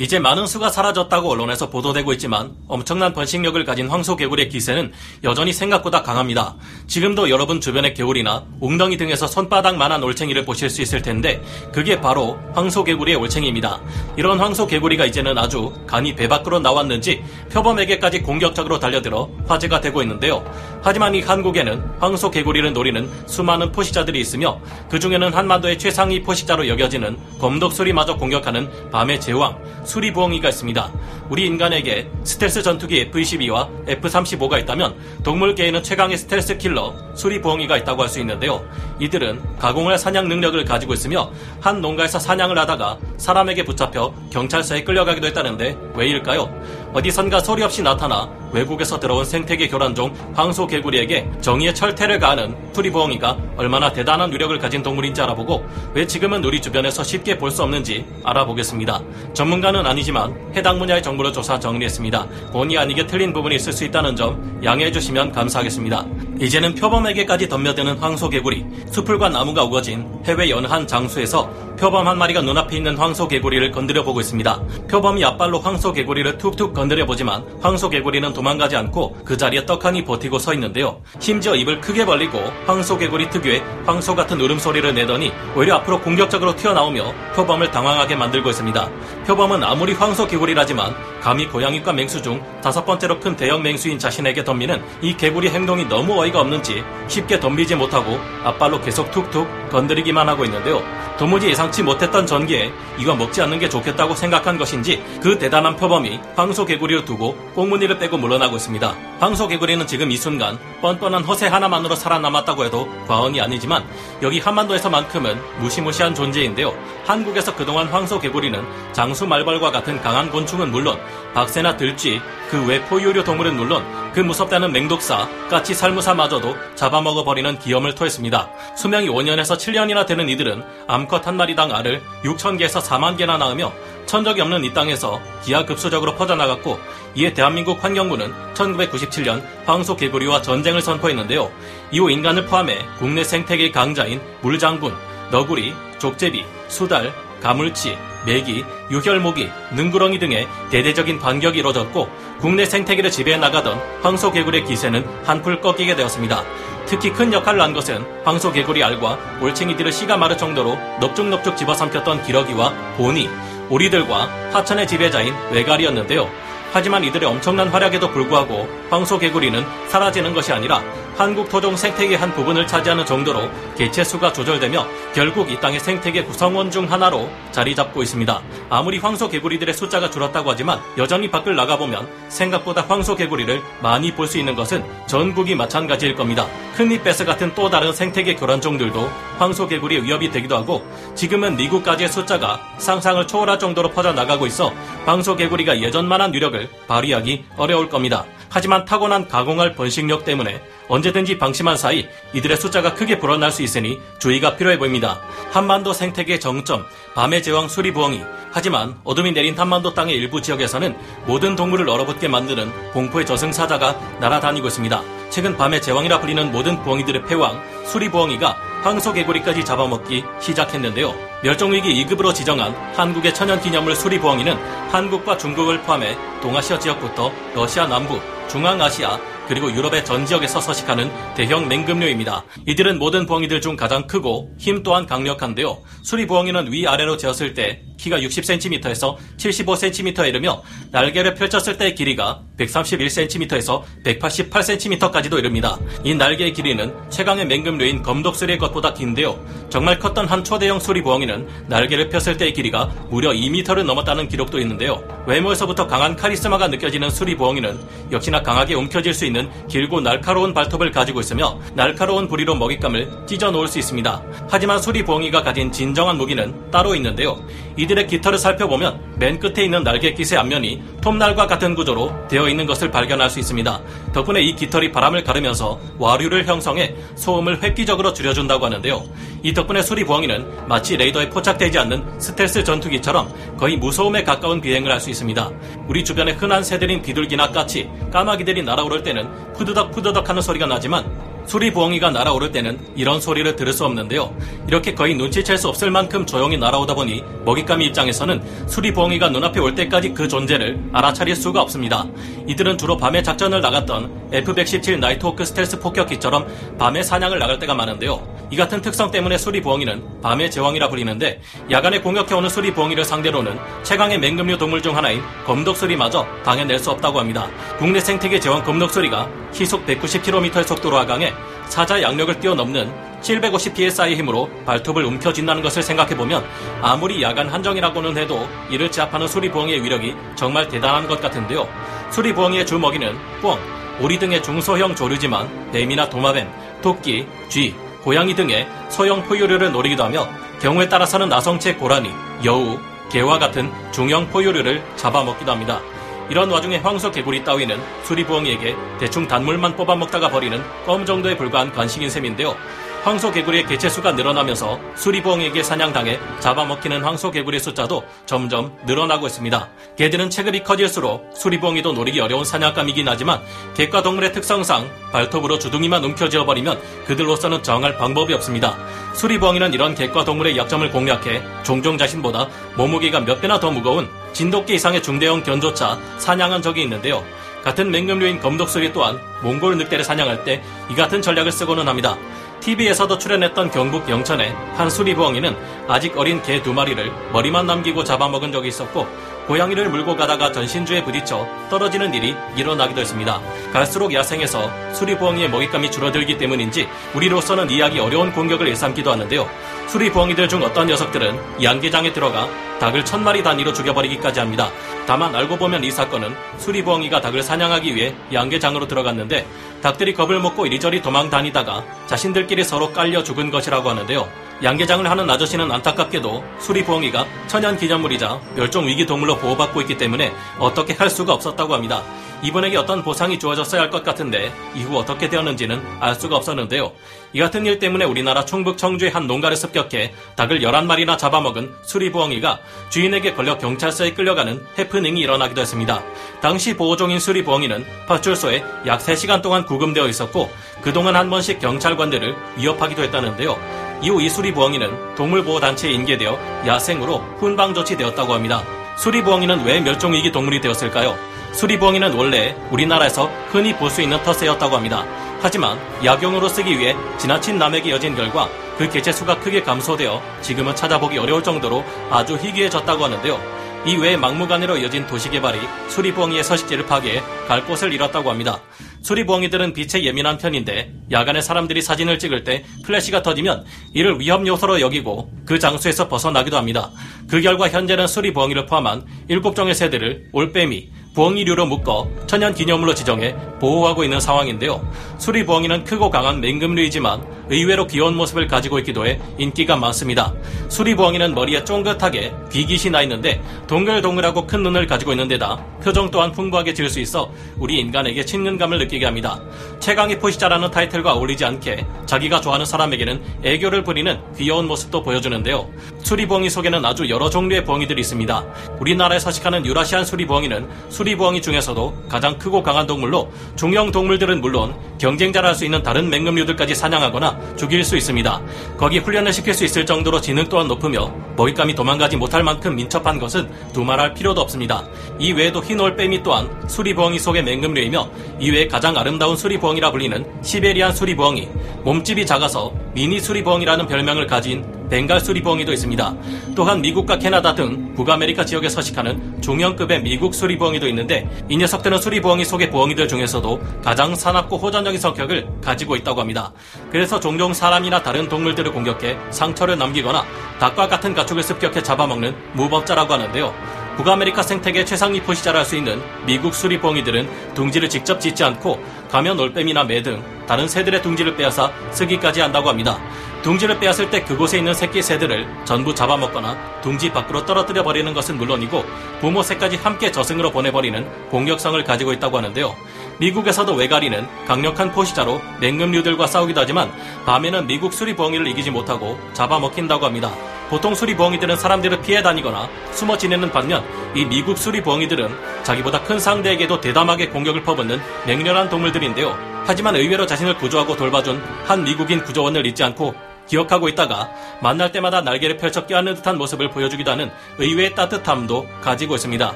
이제 많은 수가 사라졌다고 언론에서 보도되고 있지만 엄청난 번식력을 가진 황소개구리의 기세는 여전히 생각보다 강합니다. 지금도 여러분 주변의 개울이나 웅덩이 등에서 손바닥만한 올챙이를 보실 수 있을 텐데 그게 바로 황소개구리의 올챙이입니다. 이런 황소개구리가 이제는 아주 간이 배 밖으로 나왔는지 표범에게까지 공격적으로 달려들어 화제가 되고 있는데요. 하지만 이 한국에는 황소개구리를 노리는 수많은 포식자들이 있으며 그 중에는 한반도의 최상위 포식자로 여겨지는 검독수리마저 공격하는 밤의 제왕 수리부엉이가 있습니다. 우리 인간에게 스텔스 전투기 F-22와 F-35가 있다면 동물계에는 최강의 스텔스 킬러 수리부엉이가 있다고 할 수 있는데요. 이들은 가공할 사냥 능력을 가지고 있으며 한 농가에서 사냥을 하다가 사람에게 붙잡혀 경찰서에 끌려가기도 했다는데 왜일까요? 어디선가 소리 없이 나타나 외국에서 들어온 생태계 교란종 황소 개구리에게 정의의 철퇴를 가하는 수리부엉이가 얼마나 대단한 위력을 가진 동물인지 알아보고 왜 지금은 우리 주변에서 쉽게 볼 수 없는지 알아보겠습니다. 전문가는 아니지만 해당 분야의 정보를 조사 정리했습니다. 본의 아니게 틀린 부분이 있을 수 있다는 점 양해해 주시면 감사하겠습니다. 이제는 표범에게까지 덤벼드는 황소 개구리, 수풀과 나무가 우거진 해외 여느 한 장소에서 표범 한 마리가 눈앞에 있는 황소개구리를 건드려 보고 있습니다. 표범이 앞발로 황소개구리를 툭툭 건드려 보지만 황소개구리는 도망가지 않고 그 자리에 떡하니 버티고 서 있는데요. 심지어 입을 크게 벌리고 황소개구리 특유의 황소 같은 울음소리를 내더니 오히려 앞으로 공격적으로 튀어나오며 표범을 당황하게 만들고 있습니다. 표범은 아무리 황소개구리라지만 감히 고양이과 맹수 중 다섯 번째로 큰 대형 맹수인 자신에게 덤비는 이 개구리 행동이 너무 어이가 없는지 쉽게 덤비지 못하고 앞발로 계속 툭툭 건드리기만 하고 있는데요. 도무지 예상치 못했던 전기에 이거 먹지 않는 게 좋겠다고 생각한 것인지 그 대단한 표범이 황소 개구리를 두고 꽁무니를 빼고 물러나고 있습니다. 황소 개구리는 지금 이 순간 뻔뻔한 허세 하나만으로 살아남았다고 해도 과언이 아니지만 여기 한반도에서만큼은 무시무시한 존재인데요. 한국에서 그동안 황소 개구리는 장수 말벌과 같은 강한 곤충은 물론 박새나 들쥐, 그 외 포유류 동물은 물론 그 무섭다는 맹독사, 까치 살무사마저도 잡아먹어 버리는 기염을 토했습니다. 수명이 5년에서 7년이나 되는 이들은 암컷 한 마리당 알을 6천 개에서 4만 개나 낳으며 천적이 없는 이 땅에서 기하급수적으로 퍼져나갔고 이에 대한민국 환경부는 1997년 황소 개구리와 전쟁을 선포했는데요. 이후 인간을 포함해 국내 생태계 강자인 물장군, 너구리, 족제비, 수달, 가물치, 메기, 유혈모기, 능구렁이 등의 대대적인 반격이 이뤄졌고 국내 생태계를 지배해 나가던 황소개구리의 기세는 한풀 꺾이게 되었습니다. 특히 큰 역할을 한 것은 황소개구리 알과 올챙이들을 씨가 마를 정도로 넙죽넙죽 집어삼켰던 기러기와 보니, 오리들과 하천의 지배자인 외갈이었는데요. 하지만 이들의 엄청난 활약에도 불구하고 황소개구리는 사라지는 것이 아니라 한국 토종 생태계 한 부분을 차지하는 정도로 개체수가 조절되며 결국 이 땅의 생태계 구성원 중 하나로 자리 잡고 있습니다. 아무리 황소 개구리들의 숫자가 줄었다고 하지만 여전히 밖을 나가보면 생각보다 황소 개구리를 많이 볼 수 있는 것은 전국이 마찬가지일 겁니다. 큰잎베스 같은 또 다른 생태계 교란종들도 황소 개구리의 위협이 되기도 하고 지금은 미국까지의 숫자가 상상을 초월할 정도로 퍼져나가고 있어 황소 개구리가 예전만한 위력을 발휘하기 어려울 겁니다. 하지만 타고난 가공할 번식력 때문에 언제든지 방심한 사이 이들의 숫자가 크게 불어날 수 있으니 주의가 필요해 보입니다. 한반도 생태계 정점, 밤의 제왕 수리부엉이. 하지만 어둠이 내린 한반도 땅의 일부 지역에서는 모든 동물을 얼어붙게 만드는 공포의 저승사자가 날아다니고 있습니다. 최근 밤의 제왕이라 불리는 모든 부엉이들의 패왕 수리부엉이가 황소개구리까지 잡아먹기 시작했는데요. 멸종위기 2급으로 지정한 한국의 천연기념물 수리부엉이는 한국과 중국을 포함해 동아시아 지역부터 러시아 남부, 중앙아시아, 그리고 유럽의 전 지역에서 서식하는 대형 맹금류입니다. 이들은 모든 부엉이들 중 가장 크고 힘 또한 강력한데요. 수리부엉이는 위아래로 재었을 때 키가 60cm에서 75cm에 이르며 날개를 펼쳤을 때의 길이가 131cm에서 188cm까지도 이릅니다. 이 날개의 길이는 최강의 맹금류인 검독수리의 것보다 긴데요. 정말 컸던 한 초대형 수리부엉이는 날개를 폈을 때의 길이가 무려 2m를 넘었다는 기록도 있는데요. 외모에서부터 강한 카리스마가 느껴지는 수리부엉이는 역시나 강하게 움켜질 수 있는 길고 날카로운 발톱을 가지고 있으며 날카로운 부리로 먹잇감을 찢어 놓을 수 있습니다. 하지만 수리부엉이가 가진 진정한 무기는 따로 있는데요. 이들의 깃털을 살펴보면 맨 끝에 있는 날개깃의 앞면이 톱날과 같은 구조로 되어 있는 것을 발견할 수 있습니다. 덕분에 이 깃털이 바람을 가르면서 와류를 형성해 소음을 획기적으로 줄여준다고 하는데요. 이 덕분에 수리부엉이는 마치 레이더에 포착되지 않는 스텔스 전투기처럼 거의 무소음에 가까운 비행을 할 수 있습니다. 우리 주변에 흔한 새들인 비둘기나 까치, 까마귀들이 날아오를 때는 푸드덕 푸드덕 하는 소리가 나지만 수리 부엉이가 날아오를 때는 이런 소리를 들을 수 없는데요. 이렇게 거의 눈치챌 수 없을 만큼 조용히 날아오다 보니 먹잇감이 입장에서는 수리 부엉이가 눈앞에 올 때까지 그 존재를 알아차릴 수가 없습니다. 이들은 주로 밤에 작전을 나갔던 F-117 나이트호크 스텔스 폭격기처럼 밤에 사냥을 나갈 때가 많은데요. 이 같은 특성 때문에 수리부엉이는 밤의 제왕이라 불리는데 야간에 공격해오는 수리부엉이를 상대로는 최강의 맹금류 동물 중 하나인 검독수리마저 당해낼 수 없다고 합니다. 국내 생태계 제왕 검독수리가 시속 190km의 속도로 하강해 사자 양력을 뛰어넘는 750psi의 힘으로 발톱을 움켜쥔다는 것을 생각해보면 아무리 야간 한정이라고는 해도 이를 제압하는 수리부엉이의 위력이 정말 대단한 것 같은데요. 수리부엉이의 주 먹이는 꿩, 오리 등의 중소형 조류지만 뱀이나 도마뱀, 토끼, 쥐, 고양이 등의 소형 포유류를 노리기도 하며 경우에 따라서는 나성체 고라니, 여우, 개와 같은 중형 포유류를 잡아먹기도 합니다. 이런 와중에 황소 개구리 따위는 수리부엉이에게 대충 단물만 뽑아먹다가 버리는 껌 정도에 불과한 간식인 셈인데요. 황소 개구리의 개체수가 늘어나면서 수리부엉에게 사냥당해 잡아먹히는 황소 개구리 숫자도 점점 늘어나고 있습니다. 개들은 체급이 커질수록 수리부엉이도 노리기 어려운 사냥감이긴 하지만 개과 동물의 특성상 발톱으로 주둥이만 움켜쥐어 버리면 그들로서는 정할 방법이 없습니다. 수리부엉이는 이런 개과 동물의 약점을 공략해 종종 자신보다 몸무게가 몇 배나 더 무거운 진돗개 이상의 중대형 견조차 사냥한 적이 있는데요. 같은 맹금류인 검독수리 또한 몽골 늑대를 사냥할 때 이 같은 전략을 쓰고는 합니다. TV에서도 출연했던 경북 영천의 한 수리부엉이는 아직 어린 개 두 마리를 머리만 남기고 잡아먹은 적이 있었고 고양이를 물고 가다가 전신주에 부딪혀 떨어지는 일이 일어나기도 했습니다. 갈수록 야생에서 수리부엉이의 먹잇감이 줄어들기 때문인지 우리로서는 이해하기 어려운 공격을 일삼기도 하는데요. 수리부엉이들 중 어떤 녀석들은 양계장에 들어가 닭을 천 마리 단위로 죽여버리기까지 합니다. 다만 알고 보면 이 사건은 수리부엉이가 닭을 사냥하기 위해 양계장으로 들어갔는데 닭들이 겁을 먹고 이리저리 도망 다니다가 자신들끼리 서로 깔려 죽은 것이라고 하는데요. 양계장을 하는 아저씨는 안타깝게도 수리부엉이가 천연 기념물이자 멸종 위기 동물로 보호받고 있기 때문에 어떻게 할 수가 없었다고 합니다. 이분에게 어떤 보상이 주어졌어야 할 것 같은데 이후 어떻게 되었는지는 알 수가 없었는데요. 이 같은 일 때문에 우리나라 충북 청주의 한 농가를 습격해 닭을 11마리나 잡아먹은 수리부엉이가 주인에게 걸려 경찰서에 끌려가는 해프닝이 일어나기도 했습니다. 당시 보호종인 수리부엉이는 파출소에 약 3시간 동안 구금되어 있었고 그동안 한 번씩 경찰관들을 위협하기도 했다는데요. 이후 이 수리부엉이는 동물보호단체에 인계되어 야생으로 훈방 조치되었다고 합니다. 수리부엉이는 왜 멸종위기 동물이 되었을까요? 수리부엉이는 원래 우리나라에서 흔히 볼 수 있는 터세였다고 합니다. 하지만 약용으로 쓰기 위해 지나친 남에게 여진 결과 그 개체 수가 크게 감소되어 지금은 찾아보기 어려울 정도로 아주 희귀해졌다고 하는데요. 이외에 막무가내로 이어진 도시개발이 수리부엉이의 서식지를 파괴해 갈 곳을 잃었다고 합니다. 수리부엉이들은 빛에 예민한 편인데 야간에 사람들이 사진을 찍을 때 플래시가 터지면 이를 위험 요소로 여기고 그 장소에서 벗어나기도 합니다. 그 결과 현재는 수리부엉이를 포함한 7종의 새들을 올빼미, 부엉이류로 묶어 천연 기념물로 지정해 보호하고 있는 상황인데요. 수리부엉이는 크고 강한 맹금류이지만 의외로 귀여운 모습을 가지고 있기도 해 인기가 많습니다. 수리부엉이는 머리에 쫑긋하게 귀깃이 나 있는데 동글동글하고 큰 눈을 가지고 있는 데다 표정 또한 풍부하게 지을 수 있어 우리 인간에게 친근감을 느끼게 합니다. 최강의 포시자라는 타이틀과 어울리지 않게 자기가 좋아하는 사람에게는 애교를 부리는 귀여운 모습도 보여주는데요. 수리부엉이 속에는 아주 여러 종류의 부엉이들이 있습니다. 우리나라에 서식하는 유라시안 수리부엉이는 수리부엉이 중에서도 가장 크고 강한 동물로 중형 동물들은 물론 경쟁자를 할수 있는 다른 맹금류들까지 사냥하거나 죽일 수 있습니다. 거기 훈련을 시킬 수 있을 정도로 지능 또한 높으며 먹잇감이 도망가지 못할 만큼 민첩한 것은 두말할 필요도 없습니다. 이 외에도 흰올빼미 또한 수리부엉이 속의 맹금류이며 이외에 가장 아름다운 수리부엉이라 불리는 시베리안 수리부엉이, 몸집이 작아서 미니 수리부엉이라는 별명을 가진 벵갈 수리부엉이도 있습니다. 또한 미국과 캐나다 등 북아메리카 지역에 서식하는 중형급의 미국 수리부엉이도 있는데 이 녀석들은 수리부엉이 속의 부엉이들 중에서도 가장 사납고 호전적인 성격을 가지고 있다고 합니다. 그래서 종종 사람이나 다른 동물들을 공격해 상처를 남기거나 닭과 같은 가축을 습격해 잡아먹는 무법자라고 하는데요. 북아메리카 생태계 최상위 포식자라 할 수 있는 미국 수리부엉이들은 둥지를 직접 짓지 않고 가면 올빼미나 매 등 다른 새들의 둥지를 빼앗아 쓰기까지 한다고 합니다. 둥지를 빼앗을 때 그곳에 있는 새끼 새들을 전부 잡아먹거나 둥지 밖으로 떨어뜨려 버리는 것은 물론이고 부모 새까지 함께 저승으로 보내버리는 공격성을 가지고 있다고 하는데요. 미국에서도 외가리는 강력한 포시자로 맹금류들과 싸우기도 하지만 밤에는 미국 수리부엉이를 이기지 못하고 잡아먹힌다고 합니다. 보통 수리부엉이들은 사람들을 피해 다니거나 숨어 지내는 반면 이 미국 수리부엉이들은 자기보다 큰 상대에게도 대담하게 공격을 퍼붓는 맹렬한 동물들인데요. 하지만 의외로 자신을 구조하고 돌봐준 한 미국인 구조원을 잊지 않고 기억하고 있다가 만날 때마다 날개를 펼쳐 껴안는 듯한 모습을 보여주기도 하는 의외의 따뜻함도 가지고 있습니다.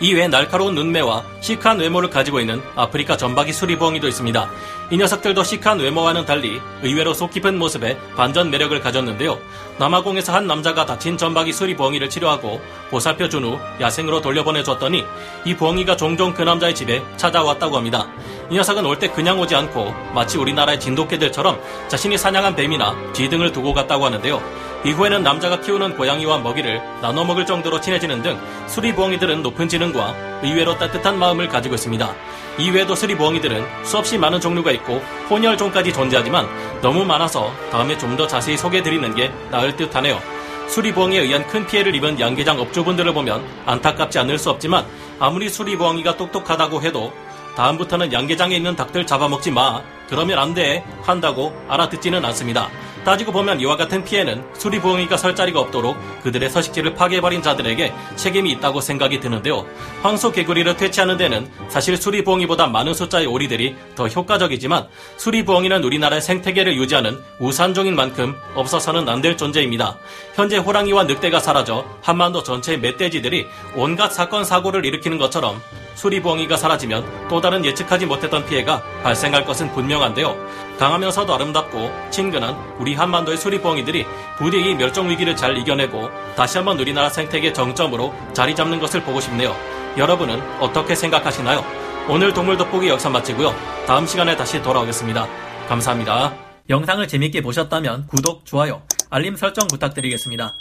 이외에 날카로운 눈매와 시크한 외모를 가지고 있는 아프리카 전박이 수리부엉이도 있습니다. 이 녀석들도 시크한 외모와는 달리 의외로 속 깊은 모습에 반전 매력을 가졌는데요. 남아공에서 한 남자가 다친 전박이 수리부엉이를 치료하고 보살펴준 후 야생으로 돌려보내줬더니 이 부엉이가 종종 그 남자의 집에 찾아왔다고 합니다. 이 녀석은 올 때 그냥 오지 않고 마치 우리나라의 진돗개들처럼 자신이 사냥한 뱀이나 쥐 등을 두고 갔다고 하는데요. 이후에는 남자가 키우는 고양이와 먹이를 나눠 먹을 정도로 친해지는 등 수리부엉이들은 높은 지능과 의외로 따뜻한 마음을 가지고 있습니다. 이외에도 수리부엉이들은 수없이 많은 종류가 있고 혼혈종까지 존재하지만 너무 많아서 다음에 좀 더 자세히 소개해드리는 게 나을 듯 하네요. 수리부엉이에 의한 큰 피해를 입은 양계장 업주분들을 보면 안타깝지 않을 수 없지만 아무리 수리부엉이가 똑똑하다고 해도 다음부터는 양계장에 있는 닭들 잡아먹지 마. 그러면 안 돼. 한다고 알아듣지는 않습니다. 따지고 보면 이와 같은 피해는 수리부엉이가 설 자리가 없도록 그들의 서식지를 파괴해버린 자들에게 책임이 있다고 생각이 드는데요. 황소 개구리를 퇴치하는 데는 사실 수리부엉이보다 많은 숫자의 오리들이 더 효과적이지만 수리부엉이는 우리나라의 생태계를 유지하는 우산종인 만큼 없어서는 안 될 존재입니다. 현재 호랑이와 늑대가 사라져 한반도 전체의 멧돼지들이 온갖 사건 사고를 일으키는 것처럼 수리부엉이가 사라지면 또 다른 예측하지 못했던 피해가 발생할 것은 분명한데요. 강하면서도 아름답고 친근한 우리 한반도의 수리부엉이들이 부디 이 멸종 위기를 잘 이겨내고 다시 한번 우리나라 생태계 정점으로 자리 잡는 것을 보고 싶네요. 여러분은 어떻게 생각하시나요? 오늘 동물 돋보기 여기서 마치고요. 다음 시간에 다시 돌아오겠습니다. 감사합니다. 영상을 재밌게 보셨다면 구독, 좋아요, 알림 설정 부탁드리겠습니다.